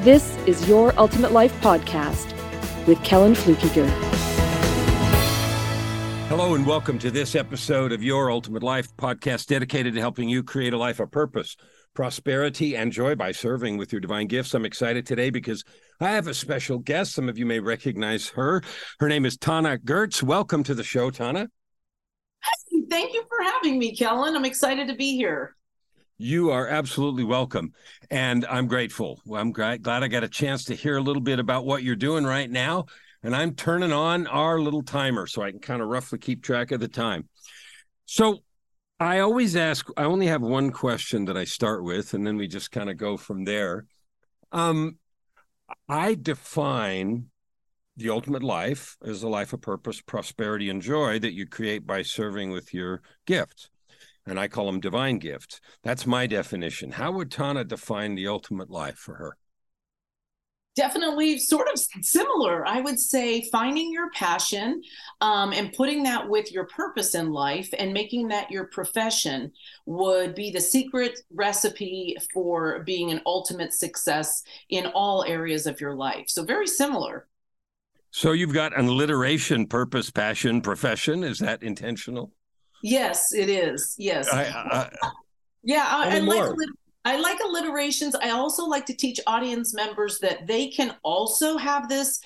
this is Your Ultimate Life Podcast with Kellen Fluckiger. Hello, and welcome to this episode of Your Ultimate Life podcast dedicated to helping you create a life of purpose, prosperity, and joy by serving with your divine gifts. I'm excited today because I have a special guest. Some of you may recognize her. Her name is Tana Goertz. Welcome to the show, Tana. Thank you for having me, Kellen. I'm excited to be here. You are absolutely welcome. And I'm grateful. I'm glad, I got a chance to hear a little bit about what you're doing right now. And I'm turning on our little timer so I can kind of roughly keep track of the time. So I always ask, I only have one question that I start with, and then we just kind of go from there. Um, I define the ultimate life as a life of purpose, prosperity, and joy that you create by serving with your gifts and I call them divine gifts. That's my definition. How would Tana define the ultimate life for her? Definitely, sort of similar. I would say finding your passion um, and putting that with your purpose in life and making that your profession would be the secret recipe for being an ultimate success in all areas of your life. So, very similar. So, you've got an alliteration, purpose, passion, profession. Is that intentional? Yes, it is. Yes. I, I, yeah, I, I like I like alliterations. I also like to teach audience members that they can also have this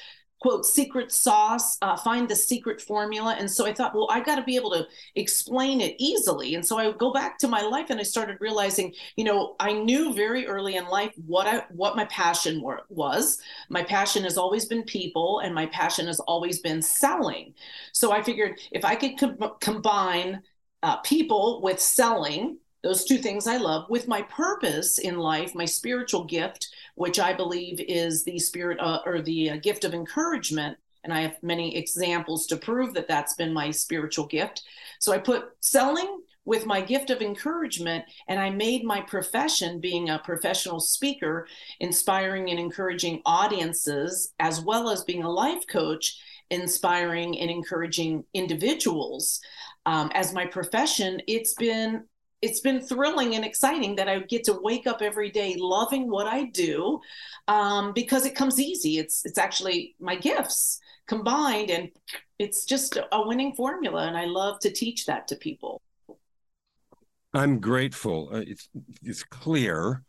quote secret sauce uh, find the secret formula and so i thought well i've got to be able to explain it easily and so i would go back to my life and i started realizing you know i knew very early in life what i what my passion were, was my passion has always been people and my passion has always been selling so i figured if i could com- combine uh, people with selling those two things I love with my purpose in life, my spiritual gift, which I believe is the spirit uh, or the uh, gift of encouragement. And I have many examples to prove that that's been my spiritual gift. So I put selling with my gift of encouragement, and I made my profession being a professional speaker, inspiring and encouraging audiences, as well as being a life coach, inspiring and encouraging individuals. Um, as my profession, it's been it's been thrilling and exciting that I get to wake up every day loving what I do um, because it comes easy. It's it's actually my gifts combined, and it's just a winning formula. And I love to teach that to people. I'm grateful. Uh, it's it's clear.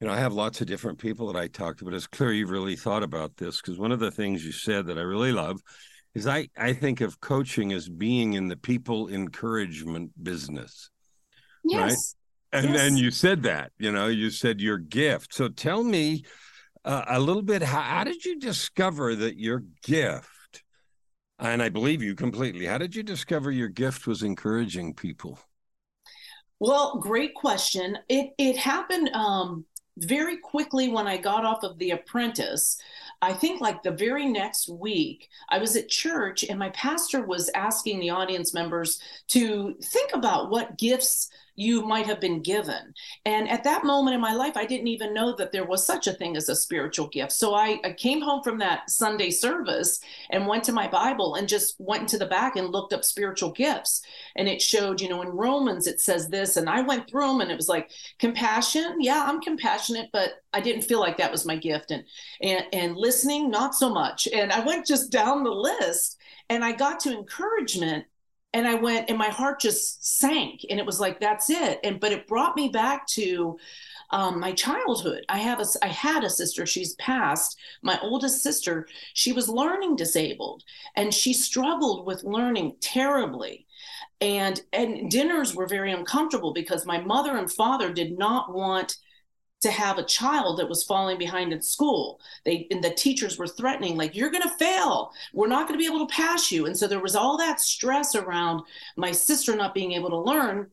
You know, I have lots of different people that I talk to, but it's clear you've really thought about this because one of the things you said that I really love is I I think of coaching as being in the people encouragement business Yes. Right? And yes. then you said that, you know, you said your gift. So tell me uh, a little bit how, how did you discover that your gift, and I believe you completely, how did you discover your gift was encouraging people? Well, great question. It it happened um, very quickly when I got off of The Apprentice. I think like the very next week, I was at church and my pastor was asking the audience members to think about what gifts you might have been given. And at that moment in my life, I didn't even know that there was such a thing as a spiritual gift. So I, I, came home from that Sunday service and went to my Bible and just went into the back and looked up spiritual gifts. And it showed, you know, in Romans, it says this. And I went through them and it was like compassion. Yeah, I'm compassionate, but I didn't feel like that was my gift. And, and, and listening, not so much. And I went just down the list and I got to encouragement and I went and my heart just sank and it was like that's it and but it brought me back to um, my childhood. I have a I had a sister. She's passed. My oldest sister. She was learning disabled, and she struggled with learning terribly. And and dinners were very uncomfortable because my mother and father did not want to have a child that was falling behind in school. They and the teachers were threatening, like, you're gonna fail. We're not gonna be able to pass you. And so there was all that stress around my sister not being able to learn.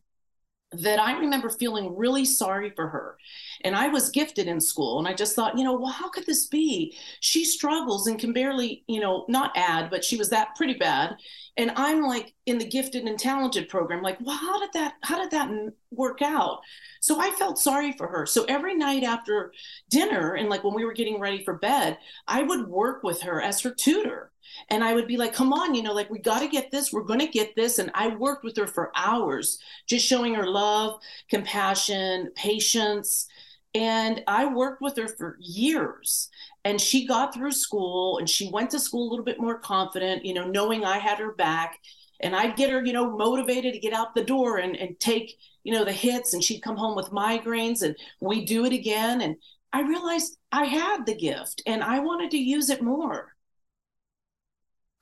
That I remember feeling really sorry for her. And I was gifted in school. And I just thought, you know, well, how could this be? She struggles and can barely, you know, not add, but she was that pretty bad. And I'm like in the gifted and talented program, like, well, how did that, how did that work out? So I felt sorry for her. So every night after dinner and like when we were getting ready for bed, I would work with her as her tutor and I would be like, come on, you know, like we got to get this. We're going to get this. And I worked with her for hours, just showing her love, compassion, patience. And I worked with her for years. And she got through school and she went to school a little bit more confident, you know, knowing I had her back. And I'd get her, you know, motivated to get out the door and, and take, you know, the hits. And she'd come home with migraines and we'd do it again. And I realized I had the gift and I wanted to use it more.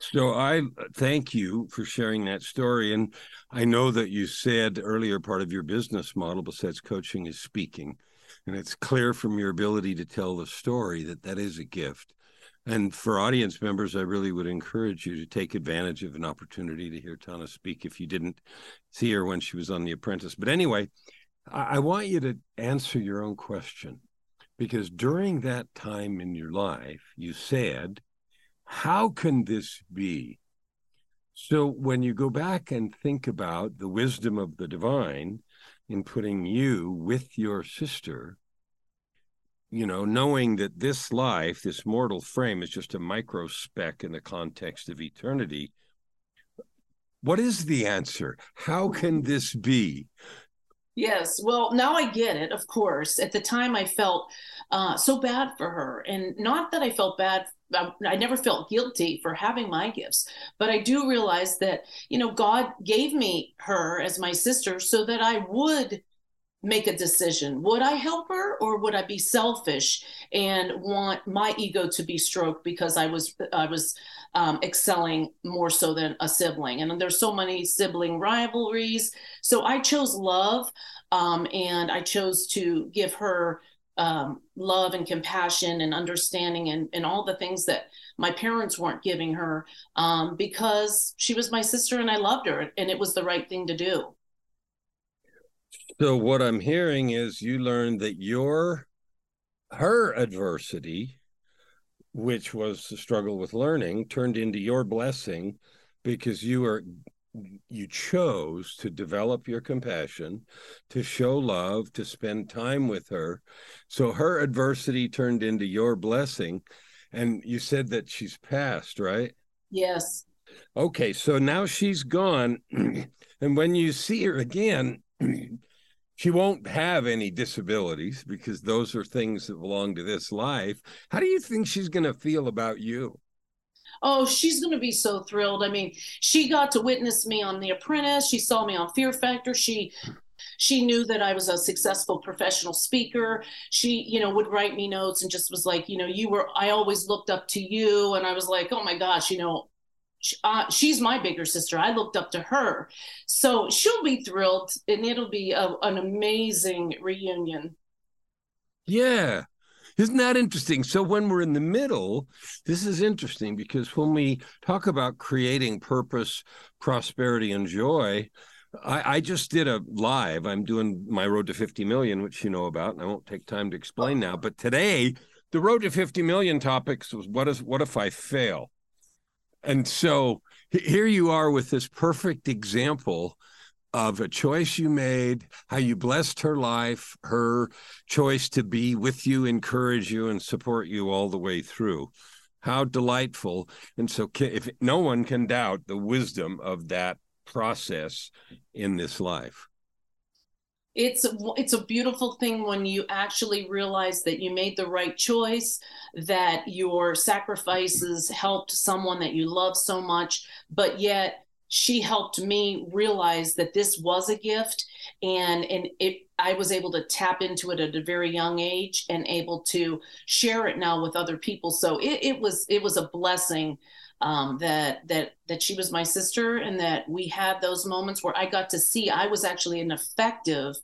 So I thank you for sharing that story. And I know that you said earlier part of your business model, besides coaching, is speaking. And it's clear from your ability to tell the story that that is a gift. And for audience members, I really would encourage you to take advantage of an opportunity to hear Tana speak if you didn't see her when she was on The Apprentice. But anyway, I, want you to answer your own question because during that time in your life, you said, how can this be? So when you go back and think about the wisdom of the divine in putting you with your sister, you know, knowing that this life, this mortal frame, is just a micro speck in the context of eternity. What is the answer? How can this be? Yes. Well, now I get it, of course. At the time, I felt uh, so bad for her. And not that I felt bad, I, I never felt guilty for having my gifts, but I do realize that, you know, God gave me her as my sister so that I would make a decision. Would I help her or would I be selfish and want my ego to be stroked because I was I was um, excelling more so than a sibling? And there's so many sibling rivalries. So I chose love, um, and I chose to give her um, love and compassion and understanding and, and all the things that my parents weren't giving her um, because she was my sister and I loved her and it was the right thing to do. So what I'm hearing is you learned that your her adversity, which was the struggle with learning, turned into your blessing because you are you chose to develop your compassion, to show love, to spend time with her. So her adversity turned into your blessing. And you said that she's passed, right? Yes. Okay, so now she's gone. and when you see her again, she won't have any disabilities because those are things that belong to this life. How do you think she's going to feel about you? oh, she's going to be so thrilled. I mean, she got to witness me on The Apprentice. She saw me on Fear Factor. She she knew that I was a successful professional speaker. She, you know, would write me notes and just was like, you know, you were, I always looked up to you. And I was like, oh my gosh, you know, uh, she's my bigger sister. I looked up to her. So she'll be thrilled and it'll be a, an amazing reunion. Yeah. Isn't that interesting? So when we're in the middle, this is interesting because when we talk about creating purpose, prosperity, and joy, I, I, just did a live. I'm doing my road to 50 million, which you know about, and I won't take time to explain now. But today, the road to 50 million topics was what is what if I fail? And so here you are with this perfect example of a choice you made, how you blessed her life, her choice to be with you, encourage you, and support you all the way through. How delightful. And so, if no one can doubt the wisdom of that process in this life. It's it's a beautiful thing when you actually realize that you made the right choice, that your sacrifices helped someone that you love so much, but yet she helped me realize that this was a gift and and it I was able to tap into it at a very young age and able to share it now with other people. So it, it was it was a blessing um, that that that she was my sister and that we had those moments where I got to see I was actually an effective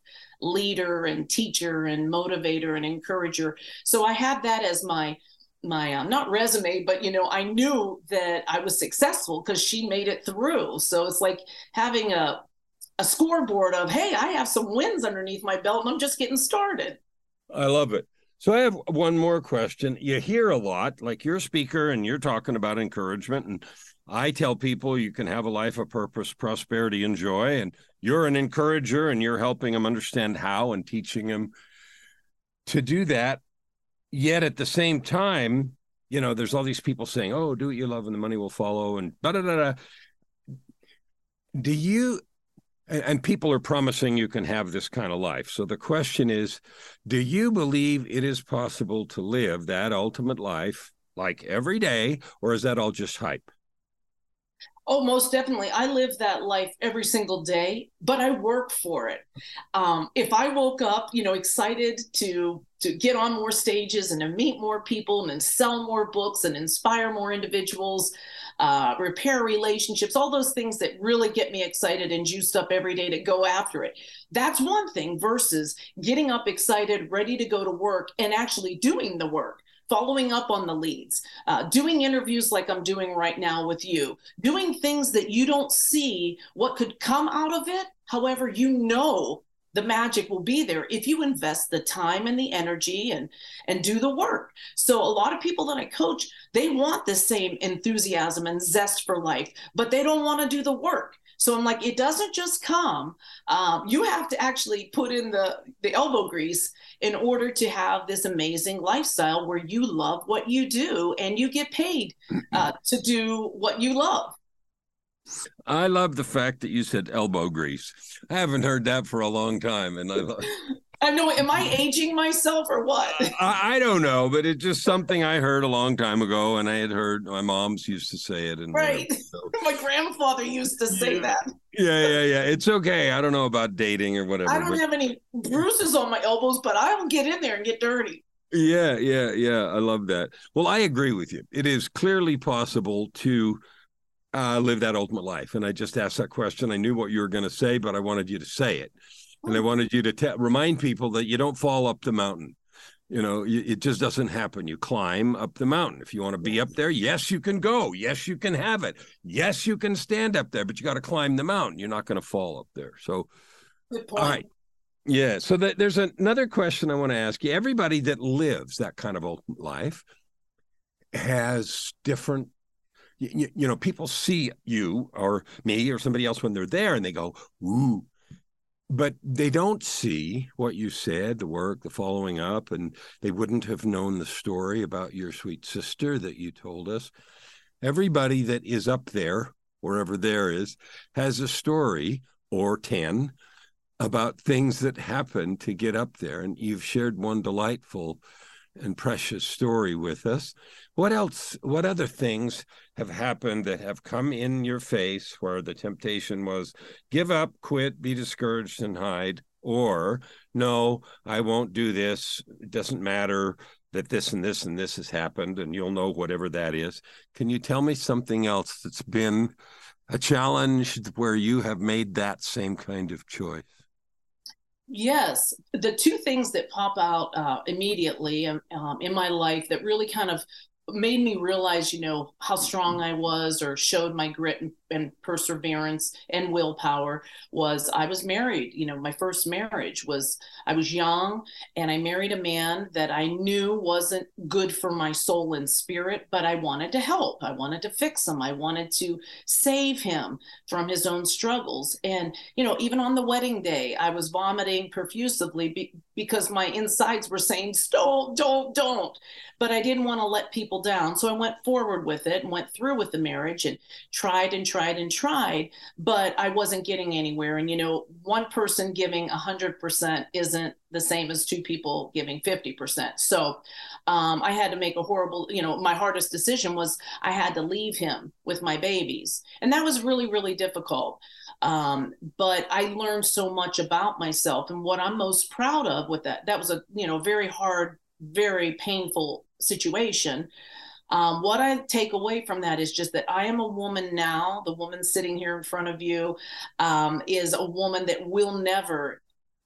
leader and teacher and motivator and encourager. So I had that as my my um, not resume but you know i knew that i was successful because she made it through so it's like having a a scoreboard of, hey, I have some wins underneath my belt and I'm just getting started. I love it. So I have one more question. You hear a lot, like you're a speaker and you're talking about encouragement. And I tell people you can have a life of purpose, prosperity, and joy. And you're an encourager and you're helping them understand how and teaching them to do that. Yet at the same time, you know, there's all these people saying, oh, do what you love and the money will follow and da da da da. Do you and people are promising you can have this kind of life. So the question is do you believe it is possible to live that ultimate life like every day, or is that all just hype? Oh, most definitely. I live that life every single day, but I work for it. Um, if I woke up, you know, excited to to get on more stages and to meet more people and sell more books and inspire more individuals, uh, repair relationships, all those things that really get me excited and juiced up every day to go after it. That's one thing versus getting up excited, ready to go to work and actually doing the work following up on the leads, uh, doing interviews like I'm doing right now with you, doing things that you don't see what could come out of it. However, you know the magic will be there if you invest the time and the energy and and do the work so a lot of people that i coach they want the same enthusiasm and zest for life but they don't want to do the work so I'm like, it doesn't just come. Um, you have to actually put in the the elbow grease in order to have this amazing lifestyle where you love what you do and you get paid uh, to do what you love. I love the fact that you said elbow grease. I haven't heard that for a long time, and I. I know. Am I aging myself or what? I, I, don't know, but it's just something I heard a long time ago, and I had heard my mom's used to say it. And right, so. my grandfather used to say yeah. that. yeah, yeah, yeah. It's okay. I don't know about dating or whatever. I don't but... have any bruises on my elbows, but I don't get in there and get dirty. Yeah, yeah, yeah. I love that. Well, I agree with you. It is clearly possible to uh, live that ultimate life. And I just asked that question. I knew what you were going to say, but I wanted you to say it and I wanted you to te- remind people that you don't fall up the mountain. You know, it just doesn't happen. You climb up the mountain. If you want to be up there, yes, you can go. Yes, you can have it. Yes, you can stand up there, but you got to climb the mountain. You're not going to fall up there. So, all right. Yeah. So that, there's another question I want to ask you. Everybody that lives that kind of ultimate life has different you, you, know, people see you or me or somebody else when they're there and they go, ooh, but they don't see what you said, the work, the following up, and they wouldn't have known the story about your sweet sister that you told us. Everybody that is up there, wherever there is, has a story or 10 about things that happened to get up there. And you've shared one delightful and precious story with us. What else, what other things have happened that have come in your face where the temptation was give up, quit, be discouraged, and hide? Or, no, I won't do this. It doesn't matter that this and this and this has happened, and you'll know whatever that is. Can you tell me something else that's been a challenge where you have made that same kind of choice? Yes, the two things that pop out uh, immediately um, um, in my life that really kind of made me realize, you know, how strong I was or showed my grit and, and, perseverance and willpower was I was married. You know, my first marriage was I was young and I married a man that I knew wasn't good for my soul and spirit, but I wanted to help. I wanted to fix him. I wanted to save him from his own struggles. And, you know, even on the wedding day, I was vomiting profusively be- because my insides were saying, don't, don't, don't. But I didn't want to let people down. So I went forward with it and went through with the marriage and tried and tried and tried, but I wasn't getting anywhere. And, you know, one person giving 100% isn't the same as two people giving 50%. So um, I had to make a horrible, you know, my hardest decision was I had to leave him with my babies. And that was really, really difficult. Um, but I learned so much about myself and what I'm most proud of with that. That was a, you know, very hard, very painful situation. Um, what I take away from that is just that I am a woman now. The woman sitting here in front of you um, is a woman that will never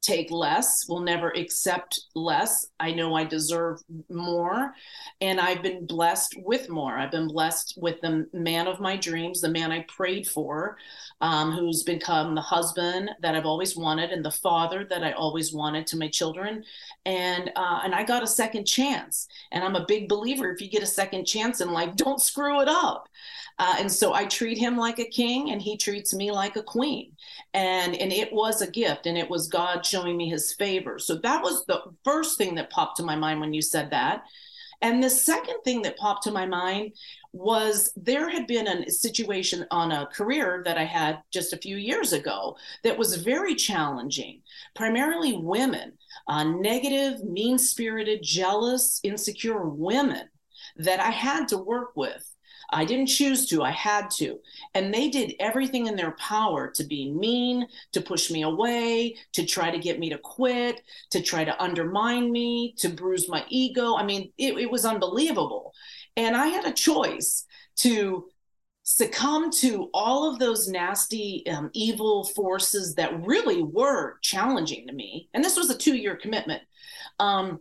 take less, will never accept less. I know I deserve more. And I've been blessed with more. I've been blessed with the man of my dreams, the man I prayed for, um, who's become the husband that I've always wanted and the father that I always wanted to my children. And uh, and I got a second chance. And I'm a big believer if you get a second chance in life, don't screw it up. Uh, and so I treat him like a king and he treats me like a queen. And, and it was a gift and it was God showing me his favor. So that was the first thing that popped to my mind when you said that. And the second thing that popped to my mind was there had been a situation on a career that I had just a few years ago that was very challenging, primarily women, uh, negative, mean spirited, jealous, insecure women that I had to work with. I didn't choose to, I had to. And they did everything in their power to be mean, to push me away, to try to get me to quit, to try to undermine me, to bruise my ego. I mean, it, it was unbelievable. And I had a choice to succumb to all of those nasty, um, evil forces that really were challenging to me. And this was a two year commitment. Um,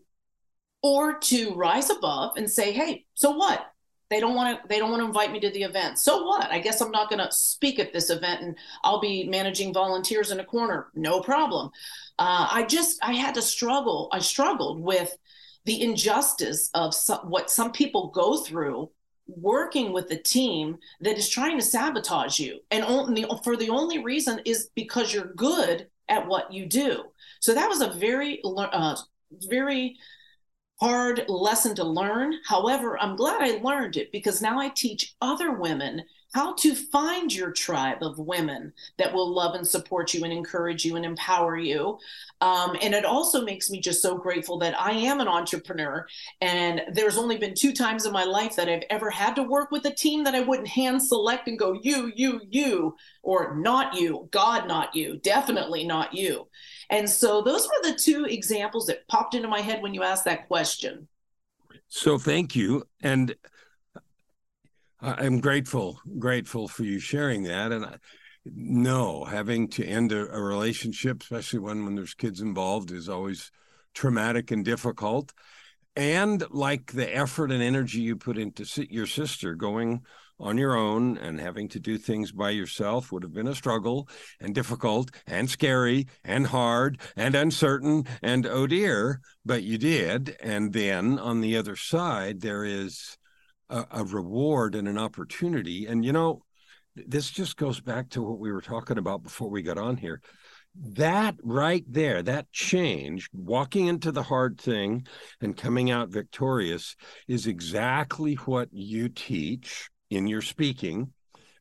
or to rise above and say, hey, so what? They don't want to they don't want to invite me to the event. So what? I guess i'm not going to speak at this event and i'll be managing volunteers in a corner. No problem. Uh, i just i had to struggle i struggled with the injustice of some, what some people go through working with a team that is trying to sabotage you. And only for the only reason is because you're good at what you do. So that was a very uh, very hard lesson to learn. However, I'm glad I learned it because now I teach other women how to find your tribe of women that will love and support you and encourage you and empower you. Um, and it also makes me just so grateful that I am an entrepreneur. And there's only been two times in my life that I've ever had to work with a team that I wouldn't hand select and go, you, you, you, or not you, God, not you, definitely not you. And so those were the two examples that popped into my head when you asked that question. So thank you. And I'm grateful, grateful for you sharing that. And I, no, having to end a, a relationship, especially when, when there's kids involved, is always traumatic and difficult. And like the effort and energy you put into your sister going on your own and having to do things by yourself would have been a struggle and difficult and scary and hard and uncertain and oh dear, but you did. And then on the other side, there is a, a reward and an opportunity. And, you know, this just goes back to what we were talking about before we got on here that right there, that change, walking into the hard thing and coming out victorious, is exactly what you teach in your speaking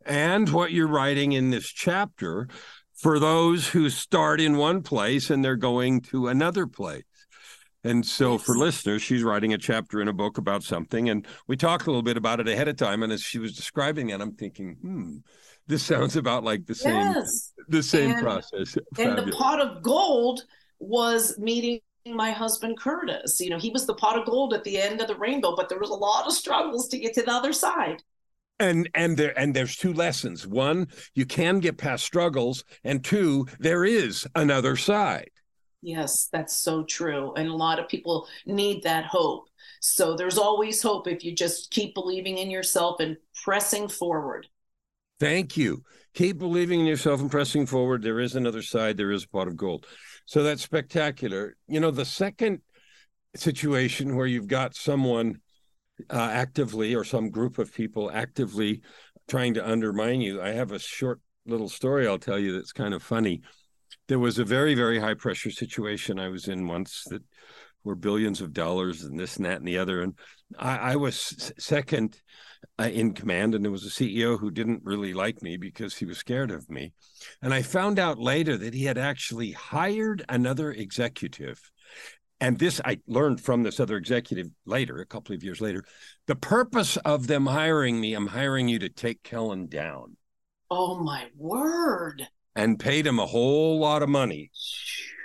and what you're writing in this chapter for those who start in one place and they're going to another place. And so, for listeners, she's writing a chapter in a book about something, and we talked a little bit about it ahead of time. And as she was describing it, I'm thinking, hmm, this sounds about like the same, yes. the same and, process. And the pot of gold was meeting my husband Curtis. You know, he was the pot of gold at the end of the rainbow, but there was a lot of struggles to get to the other side and and there and there's two lessons one you can get past struggles and two there is another side yes that's so true and a lot of people need that hope. So there's always hope if you just keep believing in yourself and pressing forward. Thank you. Keep believing in yourself and pressing forward. There is another side there is a pot of gold. So that's spectacular. You know the second situation where you've got someone uh, actively or some group of people actively trying to undermine you. I have a short little story I'll tell you that's kind of funny. There was a very, very high pressure situation I was in once that were billions of dollars and this and that and the other. And I, I was second uh, in command, and there was a CEO who didn't really like me because he was scared of me. And I found out later that he had actually hired another executive and this I learned from this other executive later, a couple of years later. The purpose of them hiring me, I'm hiring you to take Kellen down. Oh my word. And paid him a whole lot of money.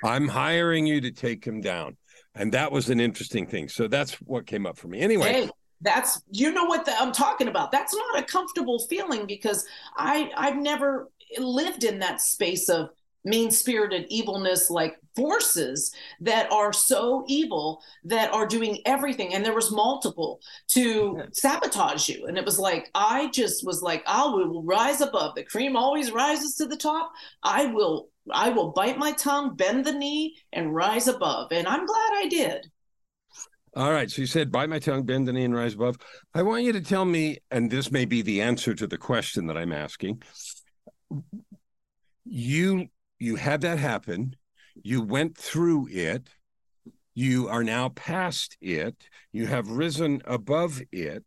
I'm hiring you to take him down. And that was an interesting thing. So that's what came up for me. Anyway. Hey, that's you know what the, I'm talking about. That's not a comfortable feeling because I I've never lived in that space of mean spirited evilness like forces that are so evil that are doing everything. And there was multiple to mm-hmm. sabotage you. And it was like i just was like i will rise above. The cream always rises to the top. I will i will bite my tongue bend the knee and rise above. And i'm glad i did. All right. So you said, bite my tongue, bend the knee, and rise above. I want you to tell me, and this may be the answer to the question that I'm asking. You you had that happen. You went through it. You are now past it. You have risen above it.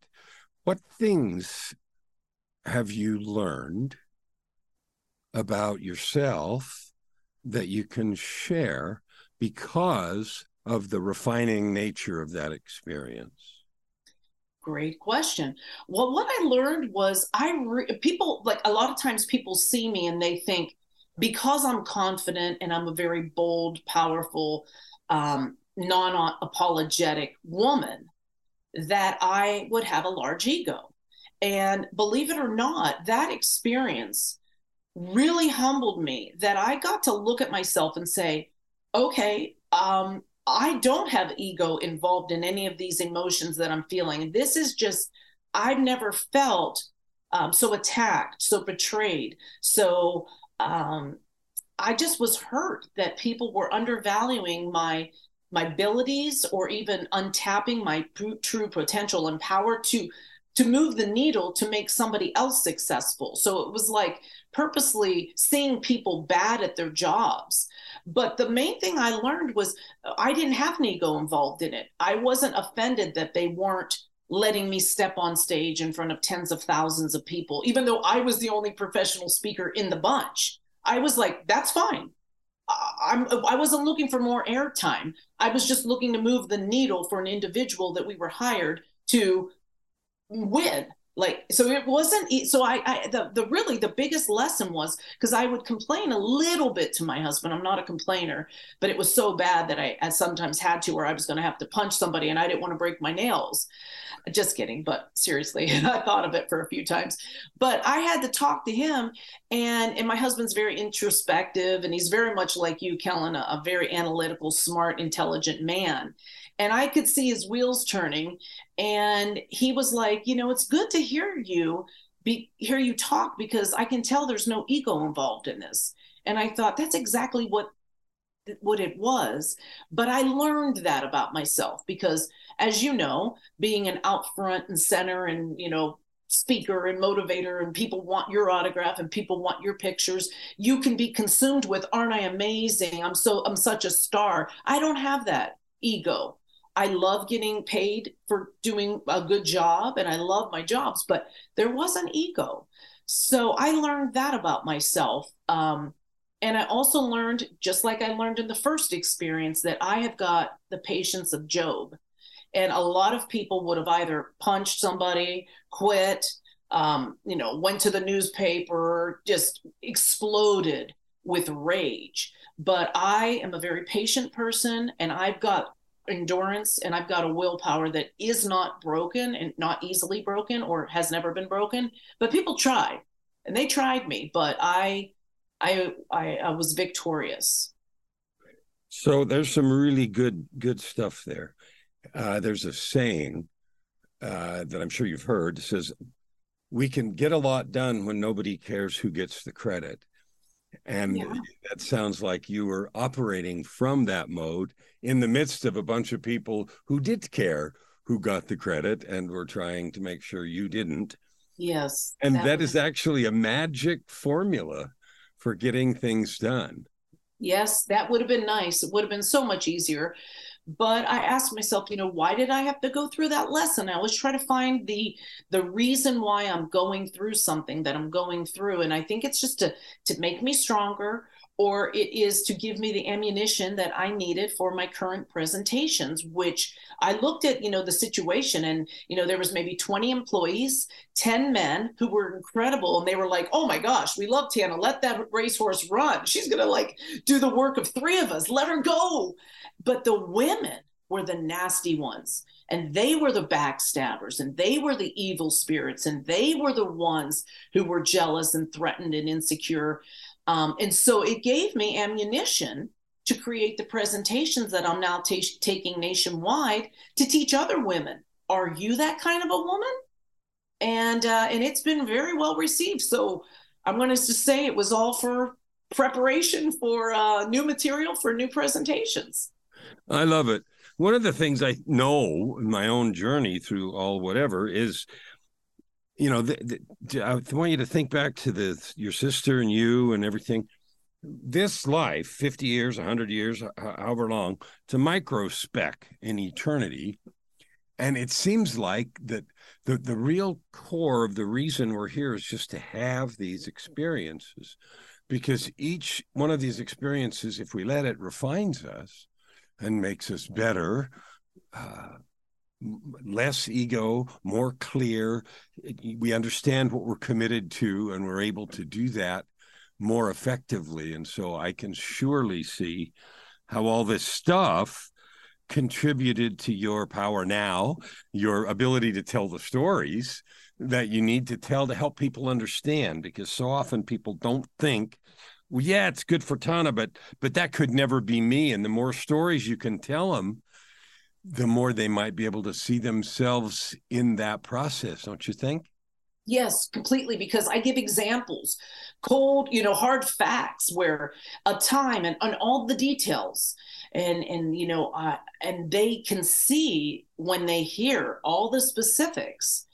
What things have you learned about yourself that you can share because of the refining nature of that experience? Great question. Well, what I learned was I re- people like a lot of times people see me and they think because I'm confident and I'm a very bold, powerful, um, non apologetic woman that I would have a large ego. And believe it or not, that experience really humbled me that I got to look at myself and say, okay, um, I don't have ego involved in any of these emotions that I'm feeling. This is just, I've never felt um, so attacked, so betrayed, so um, I just was hurt that people were undervaluing my my abilities or even untapping my true potential and power to to move the needle to make somebody else successful. So it was like purposely seeing people bad at their jobs but the main thing I learned was I didn't have an ego involved in it. I wasn't offended that they weren't letting me step on stage in front of tens of thousands of people, even though I was the only professional speaker in the bunch. I was like, that's fine. I'm, I wasn't looking for more airtime. I was just looking to move the needle for an individual that we were hired to win like so it wasn't so i, I the, the really the biggest lesson was because i would complain a little bit to my husband. I'm not a complainer but it was so bad that i, I sometimes had to or i was going to have to punch somebody and i didn't want to break my nails. Just kidding but seriously i thought of it for a few times. But i had to talk to him and and my husband's very introspective and he's very much like you kellen a, a very analytical smart intelligent man. And I could see his wheels turning. And he was like, you know, it's good to hear you be hear you talk because I can tell there's no ego involved in this. And I thought that's exactly what what it was. But I learned that about myself because as you know, being an out front and center and you know speaker and motivator and people want your autograph and people want your pictures you can be consumed with aren't i amazing i'm so i'm such a star i don't have that ego I love getting paid for doing a good job and I love my jobs, but there was an ego. So I learned that about myself. Um, and I also learned, just like I learned in the first experience, that I have got the patience of Job. And a lot of people would have either punched somebody, quit, um, you know, went to the newspaper, just exploded with rage. But I am a very patient person and I've got endurance and I've got a willpower that is not broken and not easily broken or has never been broken. But people try and they tried me, but I I I, I was victorious. So there's some really good good stuff there. Uh, there's a saying uh, that I'm sure you've heard. It says, "We can get a lot done when nobody cares who gets the credit." And yeah. that sounds like you were operating from that mode in the midst of a bunch of people who did care who got the credit and were trying to make sure you didn't. Yes. And that, that is actually a magic formula for getting things done. Yes, that would have been nice. It would have been so much easier but i asked myself you know why did i have to go through that lesson? I always try to find the the reason why i'm going through something that i'm going through and i think it's just to to make me stronger or it is to give me the ammunition that I needed for my current presentations, which I looked at, you know, the situation and, you know, there was maybe 20 employees, 10 men who were incredible. And they were like, oh my gosh, we love Tana. Let that racehorse run. She's going to like do the work of three of us. Let her go. But the women were the nasty ones and they were the backstabbers and they were the evil spirits and they were the ones who were jealous and threatened and insecure Um, and so it gave me ammunition to create the presentations that I'm now t- taking nationwide to teach other women. Are you that kind of a woman? And uh, and it's been very well received. So I'm going to just say it was all for preparation for uh, new material for new presentations. I love it. One of the things I know in my own journey through all whatever is, you know, the, the, I want you to think back to the your sister and you and everything. This life, 50 years, 100 years, however long, it's a microspec in eternity. And it seems like that the, the real core of the reason we're here is just to have these experiences because each one of these experiences, if we let it, refines us and makes us better, uh, less ego, more clear. We understand what we're committed to, and we're able to do that more effectively. And so I can surely see how all this stuff contributed to your power now, your ability to tell the stories that you need to tell to help people understand because so often people don't think well, yeah it's good for tana but but that could never be me and the more stories you can tell them the more they might be able to see themselves in that process don't you think yes completely because i give examples cold you know hard facts where a time and, and all the details and and you know uh, and they can see when they hear all the specifics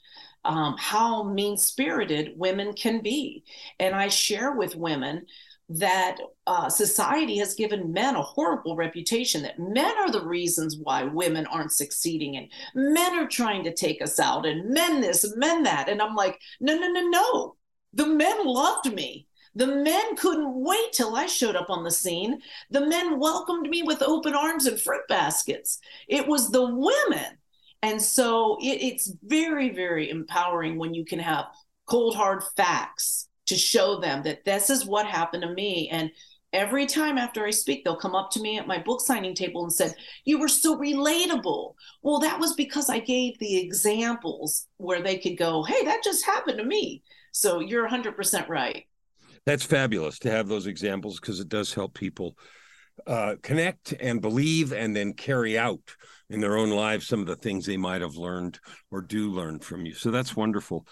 um, how mean spirited women can be. And I share with women that uh, society has given men a horrible reputation that men are the reasons why women aren't succeeding and men are trying to take us out and men this men that. And i'm like no no no no. The men loved me. The men couldn't wait till i showed up on the scene. The men welcomed me with open arms and fruit baskets. It was the women. And so it, it's very, very empowering when you can have cold, hard facts to show them that this is what happened to me. And every time after I speak, they'll come up to me at my book signing table and said, You were so relatable. Well, that was because I gave the examples where they could go, Hey, that just happened to me. So you're 100% right. That's fabulous to have those examples because it does help people uh, connect and believe and then carry out in their own lives some of the things they might have learned or do learn from you. So that's wonderful.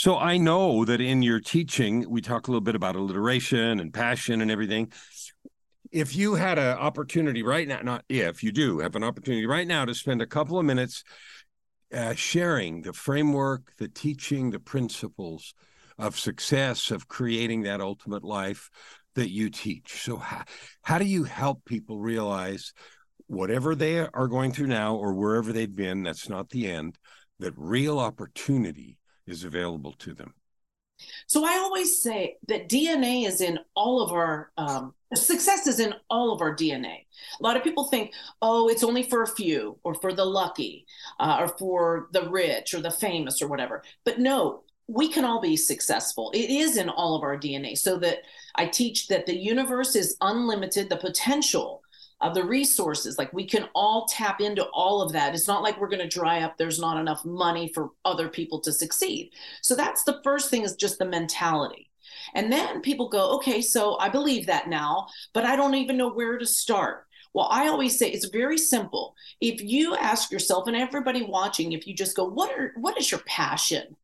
So I know that in your teaching, we talk a little bit about alliteration and passion and everything. If you had an opportunity right now, not if you do have an opportunity right now to spend a couple of minutes uh, sharing the framework, the teaching, the principles of success, of creating that ultimate life that you teach. So, how, how do you help people realize whatever they are going through now or wherever they've been, that's not the end, that real opportunity is available to them. So I always say that DNA is in all of our um, success is in all of our DNA. A lot of people think, oh, it's only for a few, or for the lucky, uh, or for the rich, or the famous, or whatever. But no, we can all be successful. It is in all of our DNA. So that I teach that the universe is unlimited. The potential of the resources. Like we can all tap into all of that. It's not like we're going to dry up. There's not enough money for other people to succeed. So that's the first thing is just the mentality. And then people go, okay, so I believe that now, but I don't even know where to start. Well, I always say it's very simple. If you ask yourself and everybody watching, if you just go, what are what is your passion?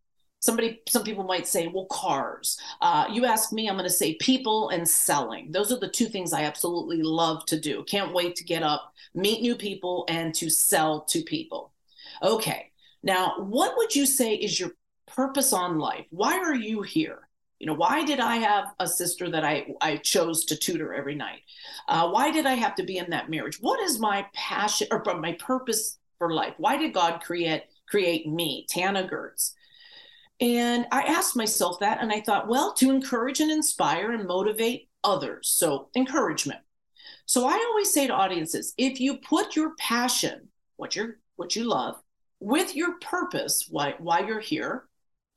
Somebody some people might say well cars. Uh, you ask me i'm going to say people and selling. Those are the two things i absolutely love to do. Can't wait to get up meet new people and to sell to people. Okay now what would you say is your purpose on life? Why are you here? You know why did i have a sister that i i chose to tutor every night? Uh, why did i have to be in that marriage? What is my passion or my purpose for life? Why did god create create me tana goertz and I asked myself that, and I thought, well, to encourage and inspire and motivate others. So, encouragement. So, I always say to audiences if you put your passion, what you're what you love, with your purpose, why, why you're here,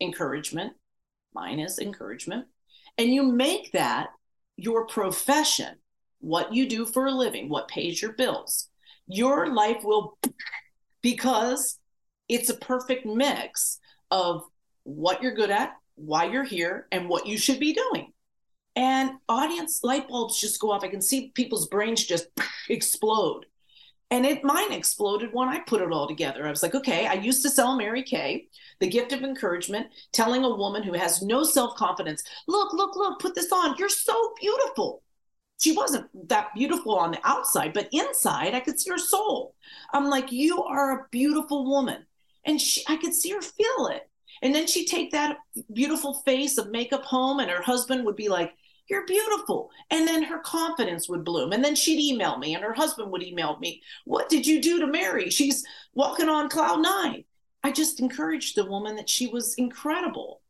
encouragement, mine is encouragement, and you make that your profession, what you do for a living, what pays your bills, your life will, because it's a perfect mix of what you're good at, why you're here, and what you should be doing. and audience light bulbs just go off. I can see people's brains just explode. And it mine exploded when I put it all together. I was like, okay, I used to sell Mary Kay, the gift of encouragement, telling a woman who has no self-confidence, look, look, look, put this on. You're so beautiful. She wasn't that beautiful on the outside, but inside I could see her soul. I'm like, you are a beautiful woman. And she, I could see her feel it. And then she'd take that beautiful face of makeup home, and her husband would be like, You're beautiful. And then her confidence would bloom. And then she'd email me, and her husband would email me, What did you do to Mary? She's walking on cloud nine. I just encouraged the woman that she was incredible.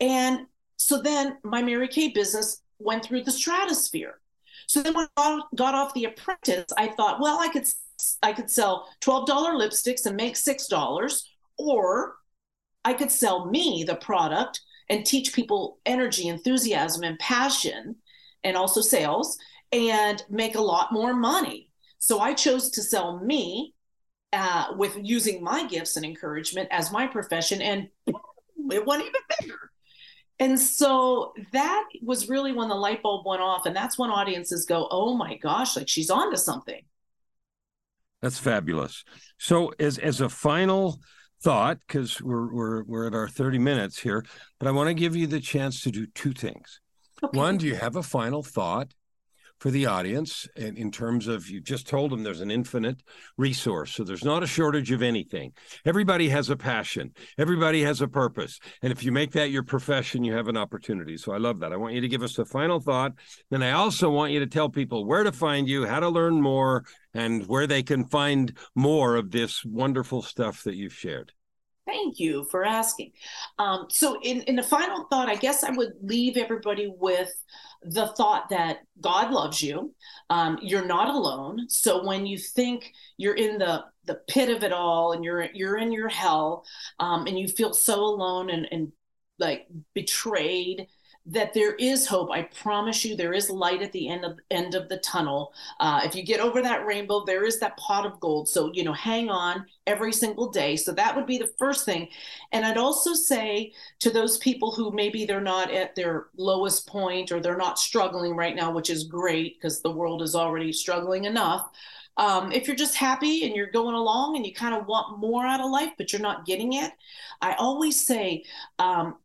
And so then my Mary Kay business went through the stratosphere. So then when I got off the apprentice, I thought, well, I could I could sell $12 lipsticks and make $6, or I could sell me the product and teach people energy, enthusiasm, and passion, and also sales, and make a lot more money. So I chose to sell me uh, with using my gifts and encouragement as my profession, and it went even bigger. And so that was really when the light bulb went off, and that's when audiences go, "Oh my gosh, like she's onto something." That's fabulous. So, as as a final thought because we're we're we're at our 30 minutes here but i want to give you the chance to do two things okay. one do you have a final thought for the audience in, in terms of you just told them there's an infinite resource so there's not a shortage of anything. Everybody has a passion. Everybody has a purpose. And if you make that your profession you have an opportunity. So i love that. I want you to give us a final thought. Then i also want you to tell people where to find you how to learn more and where they can find more of this wonderful stuff that you've shared. Thank you for asking. Um, so, in, in the final thought, I guess I would leave everybody with the thought that God loves you. Um, you're not alone. So, when you think you're in the the pit of it all and you're you're in your hell um, and you feel so alone and, and like betrayed that there is hope. I promise you, there is light at the end of end of the tunnel. Uh, if you get over that rainbow, there is that pot of gold. So you know, hang on every single day. So that would be the first thing. And I'd also say to those people who maybe they're not at their lowest point or they're not struggling right now, which is great because the world is already struggling enough. Um, if you're just happy and you're going along and you kind of want more out of life, but you're not getting it, I always say, um,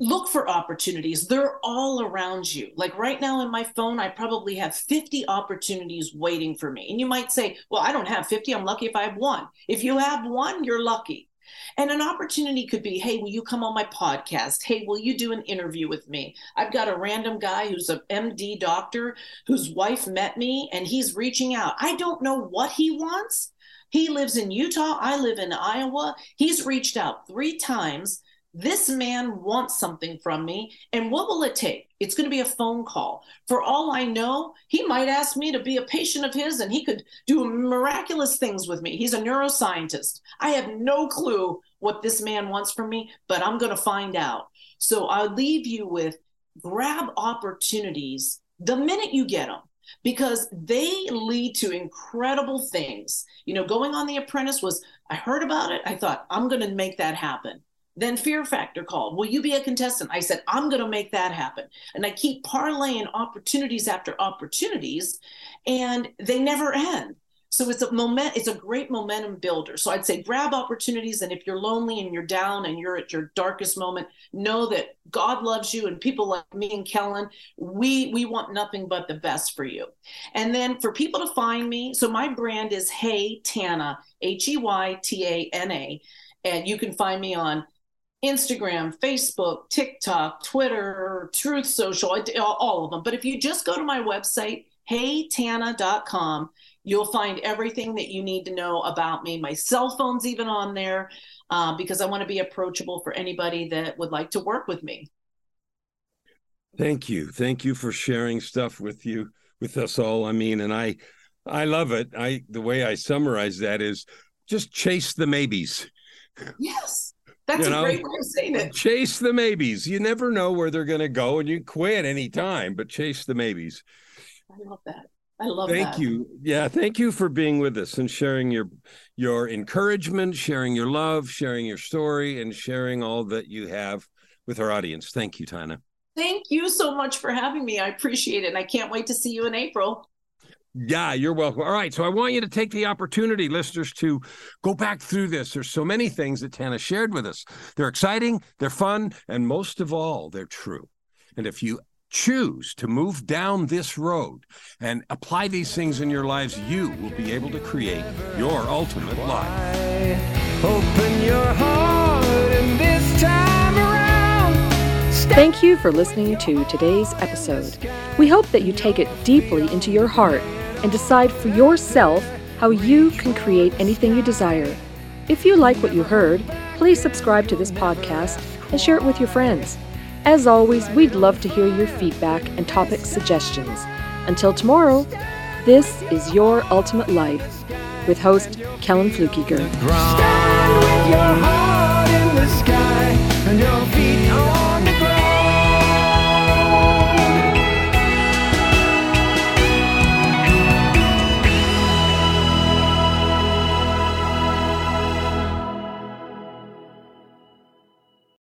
look for opportunities. They're all around you. Like right now in my phone, I probably have 50 opportunities waiting for me. And you might say, well, I don't have 50. I'm lucky if I have one. If you have one, you're lucky. And an opportunity could be, hey, will you come on my podcast? Hey, will you do an interview with me? I've got a random guy who's a MD doctor whose wife met me and he's reaching out. I don't know what he wants. He lives in Utah. I live in Iowa. He's reached out three times this man wants something from me. And what will it take? It's going to be a phone call. For all I know, he might ask me to be a patient of his and he could do miraculous things with me. He's a neuroscientist. I have no clue what this man wants from me, but I'm going to find out. So I'll leave you with grab opportunities the minute you get them because they lead to incredible things. You know, going on The Apprentice was, I heard about it. I thought, I'm going to make that happen. Then Fear Factor called. Will you be a contestant? I said, I'm going to make that happen. And I keep parlaying opportunities after opportunities, and they never end. So it's a moment, it's a great momentum builder. So I'd say grab opportunities. And if you're lonely and you're down and you're at your darkest moment, know that God loves you and people like me and Kellen, we we want nothing but the best for you. And then for people to find me, so my brand is Hey Tana, H-E-Y-T-A-N-A. And you can find me on Instagram, Facebook, TikTok, Twitter, Truth Social, all of them. But if you just go to my website, heytana.com, you'll find everything that you need to know about me. My cell phone's even on there uh, because I want to be approachable for anybody that would like to work with me. Thank you. Thank you for sharing stuff with you, with us all. I mean, and I, I love it. I, the way I summarize that is just chase the maybes. Yes that's you a know, great way of saying it. Chase the maybes. You never know where they're going to go, and you quit anytime, but chase the maybes. I love that. I love that. thank that. you. Yeah, thank you for being with us and sharing your your encouragement, sharing your love, sharing your story, and sharing all that you have with our audience. Thank you, Tana. Thank you so much for having me. I appreciate it. And I can't wait to see you in April. Yeah, you're welcome. All right. So I want you to take the opportunity, listeners, to go back through this. There's so many things that Tana shared with us. They're exciting, they're fun, and most of all, they're true. And if you choose to move down this road and apply these things in your lives, you will be able to create your ultimate life. Open your heart and this time around. Thank you for listening to today's episode. We hope that you take it deeply into your heart and decide for yourself how you can create anything you desire. If you like what you heard, please subscribe to this podcast and share it with your friends. As always, we'd love to hear your feedback and topic suggestions. Until tomorrow, this is Your Ultimate Life with host Kellen Fluckiger.